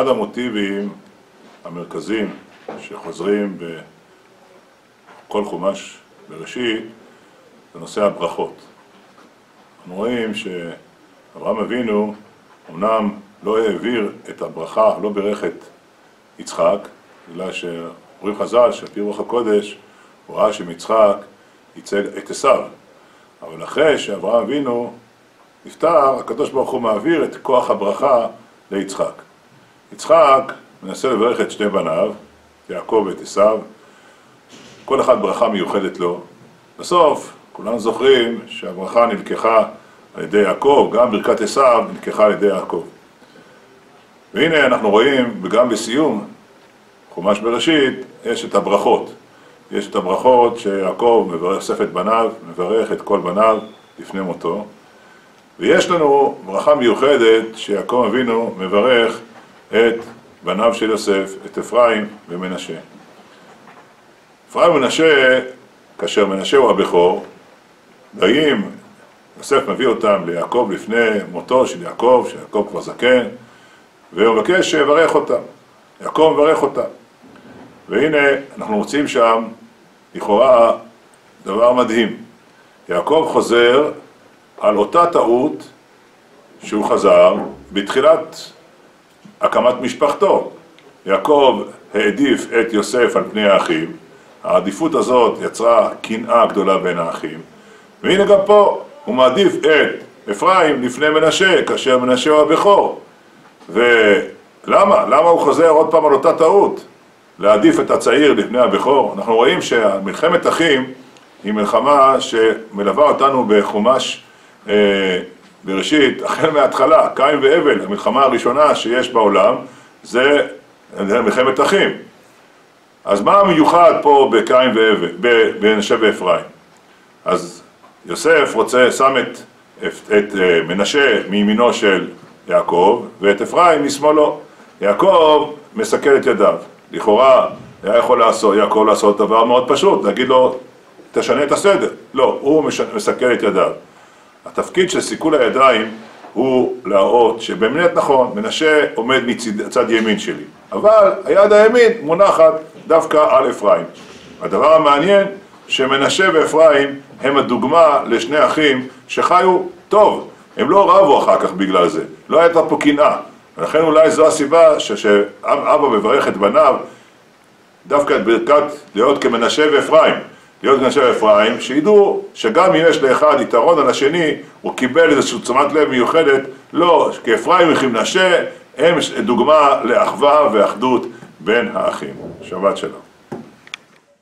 אחד המוטיבים המרכזיים שחוזרים בכל חומש בראשית זה נושא הברכות. אנחנו רואים שאברהם אבינו אמנם לא העביר את הברכה, לא בירך את יצחק, בגלל שאומרים חז"ל שעל פי רוח הקודש הוא ראה שמיצחק ייצג את עשיו. אבל אחרי שאברהם אבינו נפטר, הקדוש ברוך הוא מעביר את כוח הברכה ליצחק. יצחק מנסה לברך את שני בניו, יעקב ואת עשיו, כל אחד ברכה מיוחדת לו. בסוף, כולנו זוכרים שהברכה נלקחה על ידי יעקב, גם ברכת עשיו נלקחה על ידי יעקב. והנה אנחנו רואים, וגם בסיום חומש בראשית, יש את הברכות. יש את הברכות שיעקב מברך את בניו, מברך את כל בניו לפני מותו. ויש לנו ברכה מיוחדת שיעקב אבינו מברך את בניו של יוסף, את אפרים ומנשה. אפרים ומנשה, כאשר מנשה הוא הבכור, באים, יוסף מביא אותם ליעקב לפני מותו של יעקב, שיעקב כבר זקן, והוא מבקש שיברך אותם. יעקב מברך אותם. והנה, אנחנו מוצאים שם, לכאורה, דבר מדהים. יעקב חוזר על אותה טעות שהוא חזר בתחילת הקמת משפחתו. יעקב העדיף את יוסף על פני האחים, העדיפות הזאת יצרה קנאה גדולה בין האחים, והנה גם פה הוא מעדיף את אפרים לפני מנשה, כאשר מנשה הוא הבכור. ולמה? למה הוא חוזר עוד פעם על אותה טעות? להעדיף את הצעיר לפני הבכור? אנחנו רואים שמלחמת אחים היא מלחמה שמלווה אותנו בחומש אה, בראשית, החל מההתחלה, קין והבל, המלחמה הראשונה שיש בעולם, זה מלחמת אחים. אז מה המיוחד פה בקין והבל, במנשה ואפרים? אז יוסף רוצה, שם את, את, את אה, מנשה מימינו של יעקב ואת אפרים משמאלו. יעקב מסכל את ידיו. לכאורה היה יכול לעשות, יעקב לעשות דבר מאוד פשוט, להגיד לו, תשנה את הסדר. לא, הוא מסכל את ידיו. התפקיד של סיכול הידיים הוא להראות שבאמת נכון, מנשה עומד מצד ימין שלי, אבל היד הימין מונחת דווקא על אפרים. הדבר המעניין, שמנשה ואפרים הם הדוגמה לשני אחים שחיו טוב, הם לא רבו אחר כך בגלל זה, לא הייתה פה קנאה. ולכן אולי זו הסיבה שאבא מברך את בניו דווקא את ברכת להיות כמנשה ואפרים. להיות מנשה ואפרים, שידעו שגם אם יש לאחד יתרון על השני, הוא קיבל איזושהי תשומת לב מיוחדת, לא, כי אפרים וכמנשה הם דוגמה לאחווה ואחדות בין האחים. שבת שלום.